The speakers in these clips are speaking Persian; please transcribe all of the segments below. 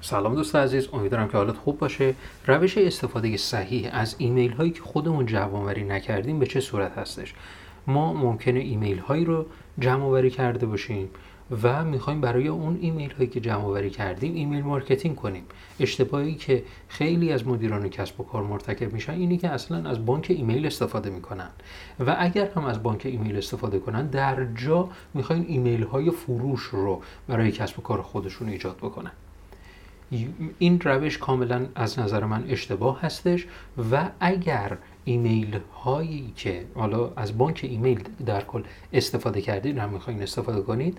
سلام دوست عزیز امیدوارم که حالت خوب باشه. روش استفاده صحیح از ایمیل هایی که خودمون جمع نکردیم به چه صورت هستش؟ ما ممکنه ایمیل هایی رو جمع آوری کرده باشیم و می‌خوایم برای اون ایمیل هایی که جمع آوری کردیم email marketing کنیم. اشتباهی که خیلی از مدیران کسب و کار مرتکب میشن اینه که اصلا از بانک ایمیل استفاده می‌کنن. و اگر هم از بانک ایمیل استفاده کنن در جا می‌خوایم ایمیل های فروش رو برای کسب و کار خودشون ایجاد بکنن. این روش کاملا از نظر من اشتباه هستش و اگر ایمیل هایی که حالا از بانک ایمیل در کل استفاده کردید هم می‌خواین استفاده کنید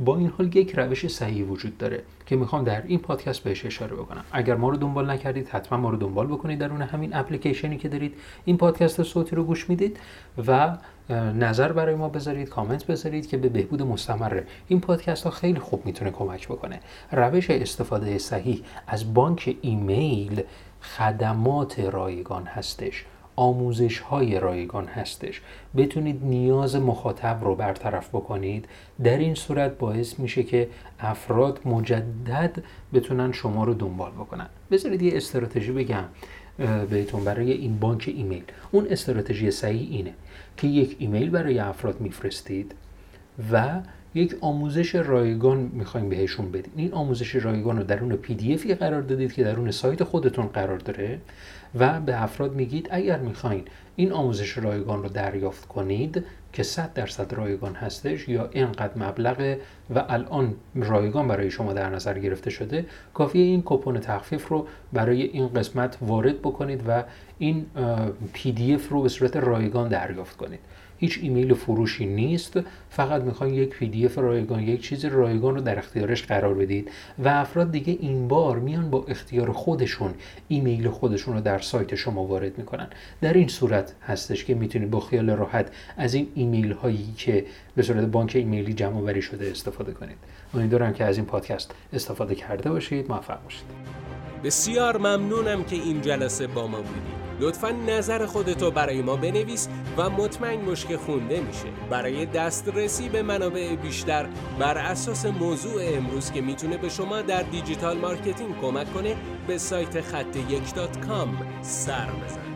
با این حال یک روش صحیح وجود داره که می‌خوام در این پادکست بهش اشاره بکنم. اگر ما رو دنبال نکردید حتما ما رو دنبال بکنید در اون همین اپلیکیشنی که دارید. این پادکست صوتی رو گوش می‌دید و نظر برای ما بذارید کامنت بذارید که به بهبود مستمر این پادکست ها خیلی خوب می‌تونه کمک بکنه. روش استفاده صحیح از بانک ایمیل خدمات رایگان هستش. آموزش های رایگان هستش. بتونید نیاز مخاطب رو برطرف بکنید. در این صورت باعث میشه که افراد مجدد بتونن شما رو دنبال بکنن. بذارید یه استراتژی بگم. بهتون برای این بانک ایمیل. اون استراتژی صحیح اینه که یک ایمیل برای افراد میفرستید و یک آموزش رایگان می‌خوایم بهشون بدین. این آموزش رایگان رو درون PDF ی قرار دادید که درون سایت خودتون قرار داره و به افراد میگید اگر می‌خواین این آموزش رایگان رو دریافت کنید که 100 درصد رایگان هستش یا اینقدر مبلغ و الان رایگان برای شما در نظر گرفته شده کافیه این کوپن تخفیف رو برای این قسمت وارد بکنید و این PDF رو به صورت رایگان دریافت کنید. هیچ ایمیل فروشی نیست فقط می‌خواین یک PDF رایگان یک چیز رایگان رو در اختیارش قرار بدید و افراد دیگه این بار میان با اختیار خودشون ایمیل خودشون رو در سایت شما وارد می‌کنن. در این صورت هستش که می‌تونید با خیال راحت از این ایمیل هایی که به صورت بانک ایمیلی جمع آوری شده استفاده کنید. امیدوارم که از این پادکست استفاده کرده باشید. موفق باشید. بسیار ممنونم که این جلسه با ما بودید لطفا نظر خودتو برای ما بنویس و مطمئن باش که خونده میشه. برای دسترسی به منابع بیشتر بر اساس موضوع امروز که می‌تونه به شما در digital marketing کمک کنه به سایت خط یک سر بزن